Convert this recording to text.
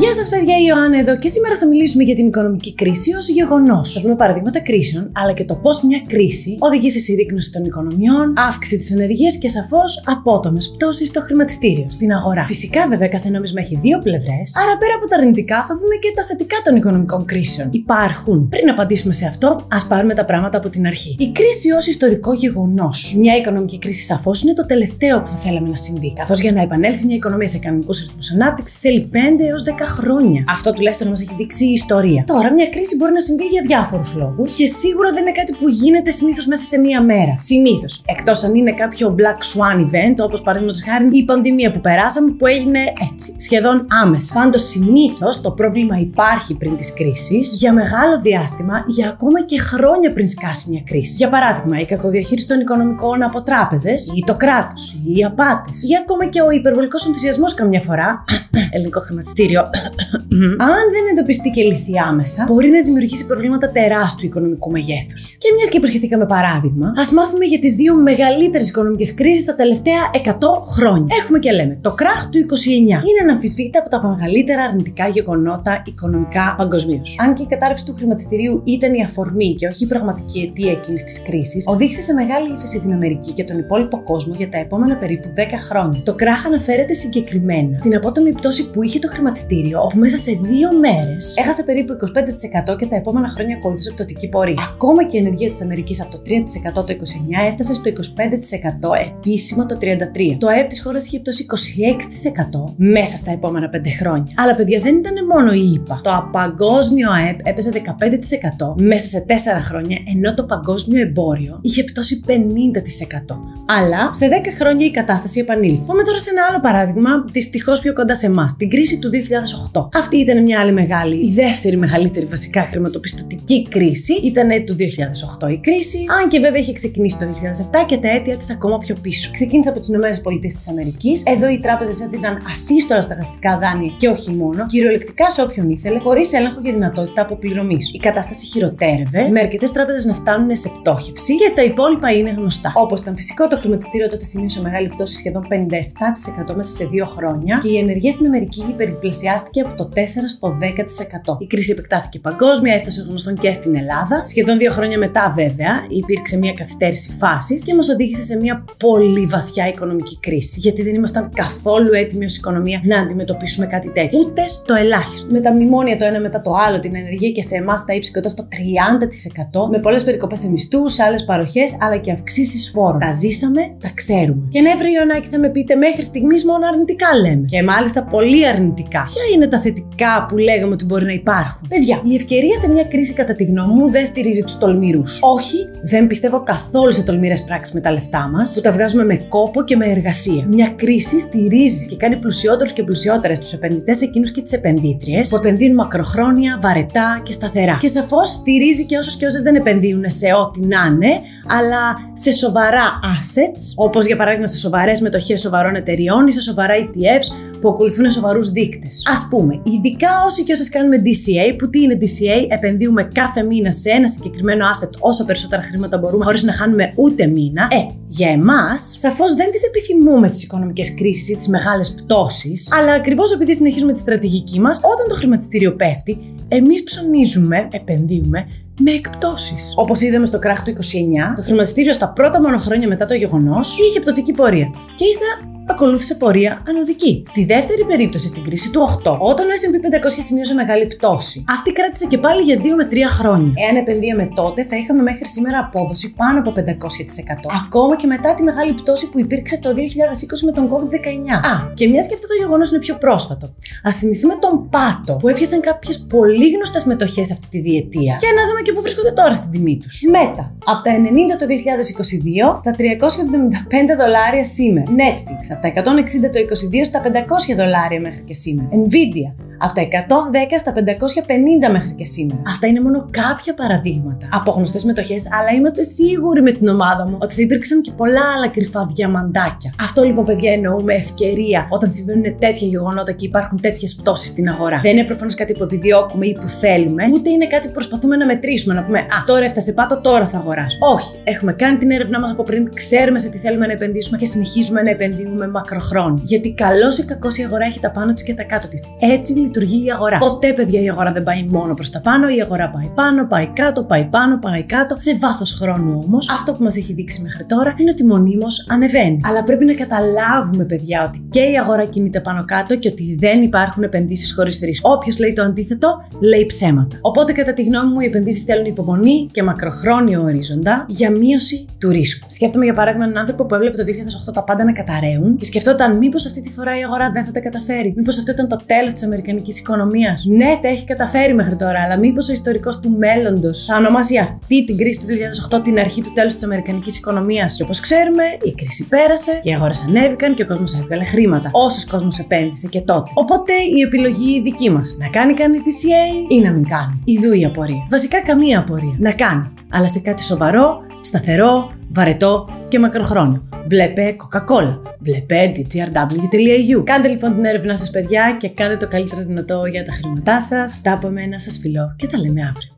Γεια σας, παιδιά, η Ιωάννα εδώ και σήμερα θα μιλήσουμε για την οικονομική κρίση ως γεγονός. Θα δούμε παραδείγματα κρίσεων, αλλά και το πώς μια κρίση οδηγεί σε συρρήκνωση των οικονομιών, αύξηση της ενεργείας και σαφώς απότομες πτώσεις στο χρηματιστήριο, στην αγορά. Φυσικά, βέβαια, κάθε νόμισμα έχει δύο πλευρές, άρα πέρα από τα αρνητικά θα δούμε και τα θετικά των οικονομικών κρίσεων. Υπάρχουν. Πριν απαντήσουμε σε αυτό, ας πάρουμε τα πράγματα από την αρχή. Η κρίση ως ιστορικό γεγονός. Μια οικονομική κρίση σαφώς είναι το τελευταίο που θα θέλαμε να συμβεί. Καθώς για να επανέλθει μια οικονομία σε κανονικούς ρυθμούς ανάπτυξης θέλει 5 έως 10 χρόνια. Αυτό τουλάχιστον μας έχει δείξει η ιστορία. Τώρα, μια κρίση μπορεί να συμβεί για διάφορους λόγους και σίγουρα δεν είναι κάτι που γίνεται συνήθως μέσα σε μία μέρα. Συνήθως. Εκτός αν είναι κάποιο Black Swan event, όπως παραδείγματος χάρη η πανδημία που περάσαμε που έγινε έτσι, σχεδόν άμεσα. Πάντως, συνήθως το πρόβλημα υπάρχει πριν της κρίσης για μεγάλο διάστημα, για ακόμα και χρόνια πριν σκάσει μια κρίση. Για παράδειγμα, η κακοδιαχείριση των οικονομικών από τράπεζες ή το κράτος ή οι απάτες ή ακόμα και ο υπερβολικός ενθουσιασμός καμιά φορά. ελληνικό χρηματιστήριο αν δεν εντοπιστεί και λυθεί άμεσα, μπορεί να δημιουργήσει προβλήματα τεράστιου οικονομικού μεγέθους. Και μιας και υποσχεθήκαμε παράδειγμα, ας μάθουμε για τις δύο μεγαλύτερες οικονομικές κρίσεις τα τελευταία 100 χρόνια. Έχουμε και λέμε το κράχ του 29. Είναι αναμφισβήτητα από τα μεγαλύτερα αρνητικά γεγονότα οικονομικά παγκοσμίως. Αν και η κατάρρευση του χρηματιστηρίου ήταν η αφορμή και όχι η πραγματική αιτία εκείνης της κρίσης, οδήγησε σε μεγάλη ύφεση την Αμερική και τον υπόλοιπο κόσμο για τα επόμενα περίπου 10 χρόνια. Το κράχ αναφέρεται συγκεκριμένα την απότομη πτώση που είχε το χρηματιστήριο, όπου μέσα σε δύο μέρες έχασε περίπου 25% και τα επόμενα χρόνια ακολούθησε πτωτική πορεία. Ακόμα και η ενεργεία της Αμερικής από το 3% το 29 έφτασε στο 25% επίσημα το 33. Το ΑΕΠ της χώρας είχε πτώσει 26% μέσα στα επόμενα 5 χρόνια. Αλλά παιδιά δεν ήταν μόνο η ΙΠΑ. Το παγκόσμιο ΑΕΠ έπεσε 15% μέσα σε 4 χρόνια, ενώ το παγκόσμιο εμπόριο είχε πτώσει 50%. Αλλά σε 10 χρόνια η κατάσταση επανήλθε. Πάμε τώρα σε ένα άλλο παράδειγμα, δυστυχώς πιο κοντά σε εμάς, την κρίση του 2008. Αυτή ήταν μια άλλη μεγάλη, η δεύτερη μεγαλύτερη βασικά χρηματοπιστωτική κρίση. Ήταν του 2008 η κρίση, αν και βέβαια είχε ξεκινήσει το 2007 και τα αίτια της ακόμα πιο πίσω. Ξεκίνησε από τις ΗΠΑ. Εδώ οι τράπεζες έδιναν ασύστορα σταγαστικά δάνεια και όχι μόνο, κυριολεκτικά σε όποιον ήθελε, χωρίς έλεγχο και δυνατότητα αποπληρωμής. Η κατάσταση χειροτέρευε, με αρκετές τράπεζες να φτάνουν σε πτώχευση και τα υπόλοιπα είναι γνωστά. Όπως ήταν φυσικό, το χρηματιστήριο τότε σημείωσε μεγάλη πτώση σχεδόν 57% μέσα σε δύο χρόνια και η ενεργεία στην Αμερική υπερδιπλασιάστηκε από το 4 στο 10%. Η κρίση επεκτάθηκε παγκόσμια, έφτασε γνωστόν και στην Ελλάδα. Σχεδόν δύο χρόνια μετά, βέβαια, υπήρξε μια καθυστέρηση φάσης και μας οδήγησε σε μια πολύ βαθιά οικονομική κρίση. Γιατί δεν ήμασταν καθόλου έτοιμοι ως οικονομία να αντιμετωπίσουμε κάτι τέτοιο. Ούτε στο ελάχιστο. Με τα μνημόνια το ένα μετά το άλλο, την ενεργεία και σε εμάς τα ύψη κοντά στο 30%, με πολλές περικοπές σε μισθούς, σε άλλες παροχές, αλλά και αυξήσεις φόρων. Τα ζήσαμε, τα ξέρουμε. Και ναι, βρε Ιωνάκη, θα με πείτε μέχρι στιγμής μόνο αρνητικά λέμε. Και μάλιστα πολύ αρνητικά. Ποια είναι τα θετικά που λέγαμε ότι μπορεί να υπάρχουν. Παιδιά, η ευκαιρία σε μια κρίση, κατά τη γνώμη μου, δεν στηρίζει τους τολμηρούς. Όχι, δεν πιστεύω καθόλου σε τολμηρές πράξεις με τα λεφτά μας, που τα βγάζουμε με κόπο και με εργασία. Μια κρίση στηρίζει και κάνει πλουσιότερους και πλουσιότερες τους επενδυτές εκείνους και τις επενδύτριες που επενδύουν μακροχρόνια, βαρετά και σταθερά. Και σαφώς στηρίζει και όσους και όσες δεν επενδύουν σε ό,τι να είναι, αλλά σε σοβαρά assets, όπως για παράδειγμα σε σοβαρές μετοχές σοβαρών εταιριών ή σε σοβαρά ETFs που ακολουθούν σοβαρούς δείκτες. Α πούμε, ειδικά όσοι και όσες κάνουμε DCA, που τι είναι DCA, επενδύουμε κάθε μήνα σε ένα συγκεκριμένο asset όσο περισσότερα χρήματα μπορούμε, χωρίς να χάνουμε ούτε μήνα. Ε, για εμάς, σαφώς δεν τις επιθυμούμε τις οικονομικές κρίσεις ή τις μεγάλες πτώσεις, αλλά ακριβώς επειδή συνεχίζουμε τη στρατηγική μας, όταν το χρηματιστήριο πέφτει, εμείς ψωνίζουμε, επενδύουμε με εκπτώσεις. Όπως είδαμε στο κράχ του 29, το χρηματιστήριο στα πρώτα μόνο χρόνια μετά το γεγονός είχε πτωτική πορεία. Και ύστερα ακολούθησε πορεία ανωδική. Στη δεύτερη περίπτωση, στην κρίση του 8, όταν ο SP 500 σημείωσε μεγάλη πτώση, αυτή κράτησε και πάλι για 2 με 3 χρόνια. Εάν επενδύαμε τότε, θα είχαμε μέχρι σήμερα απόδοση πάνω από 500%. Ακόμα και μετά τη μεγάλη πτώση που υπήρξε το 2020 με τον COVID-19. Α, και μιας και αυτό το γεγονός είναι πιο πρόσφατο. Α θυμηθούμε τον Πάτο που έπιασαν κάποιες πολύ γνωστές μετοχές αυτή τη διετία και να δούμε και πού βρίσκονται τώρα στην τιμή τους. Μέτα, από τα 90 το 2022 στα 375 δολάρια σήμερα. Netflix, από τα 160 το 22 στα 500 δολάρια μέχρι και σήμερα. Nvidia από τα 110 στα 550 μέχρι και σήμερα. Αυτά είναι μόνο κάποια παραδείγματα από γνωστές μετοχές, αλλά είμαστε σίγουροι με την ομάδα μου ότι θα υπήρξαν και πολλά άλλα κρυφά διαμαντάκια. Αυτό λοιπόν, παιδιά, εννοούμε ευκαιρία όταν συμβαίνουν τέτοια γεγονότα και υπάρχουν τέτοιες πτώσεις στην αγορά. Δεν είναι προφανώς κάτι που επιδιώκουμε ή που θέλουμε, ούτε είναι κάτι που προσπαθούμε να μετρήσουμε, να πούμε Α, τώρα έφτασε πάτο, τώρα θα αγοράσω. Όχι. Έχουμε κάνει την έρευνά μας από πριν, ξέρουμε σε τι θέλουμε να επενδύσουμε και συνεχίζουμε να επενδύουμε μακροχρόνια. Γιατί καλό ή κακό η αγορά έχει τα πάνω της και τα κάτω της. Έτσι λειτουργεί η αγορά. Ποτέ, παιδιά, η αγορά δεν πάει μόνο προς τα πάνω, η αγορά πάει πάνω, πάει κάτω, πάει πάνω, πάει κάτω. Σε βάθος χρόνου όμως, αυτό που μας έχει δείξει μέχρι τώρα είναι ότι μονίμως ανεβαίνει. Αλλά πρέπει να καταλάβουμε, παιδιά, ότι και η αγορά κινείται πάνω κάτω και ότι δεν υπάρχουν επενδύσεις χωρίς ρίσκο. Όποιος λέει το αντίθετο, λέει ψέματα. Οπότε, κατά τη γνώμη μου, οι επενδύσεις θέλουν υπομονή και μακροχρόνιο ορίζοντα για μείωση του ρίσκου. Σκέφτομαι για παράδειγμα έναν άνθρωπο που έβλεπε το 2008 τα πάντα να καταραίουν και σκεφτόταν μήπως αυτή τη φορά η αγορά δεν θα τα καταφέρει. Μήπως αυτό ήταν το τέλος της Αμερικανικής οικονομίας. Ναι, τα έχει καταφέρει μέχρι τώρα, αλλά μήπως ο ιστορικός του μέλλοντος θα ονομάσει αυτή την κρίση του 2008 την αρχή του τέλους της Αμερικανικής οικονομίας. Και όπως ξέρουμε, η κρίση πέρασε και οι αγορές ανέβηκαν και ο κόσμος έβγαλε χρήματα. Όσος κόσμος επένδυσε και τότε. Οπότε η επιλογή δική μας. Να κάνει κανείς DCA ή να μην κάνει. Ιδού η απορία. Βασικά καμία απορία. Να κάνει. Αλλά σε κάτι σοβαρό, σταθερό, βαρετό και μακροχρόνιο. Βλέπε Coca-Cola. Βλέπε dgrw.eu. Κάντε λοιπόν την έρευνά σας, παιδιά, και κάντε το καλύτερο δυνατό για τα χρήματά σας. Αυτά από μένα σας φιλώ και τα λέμε αύριο.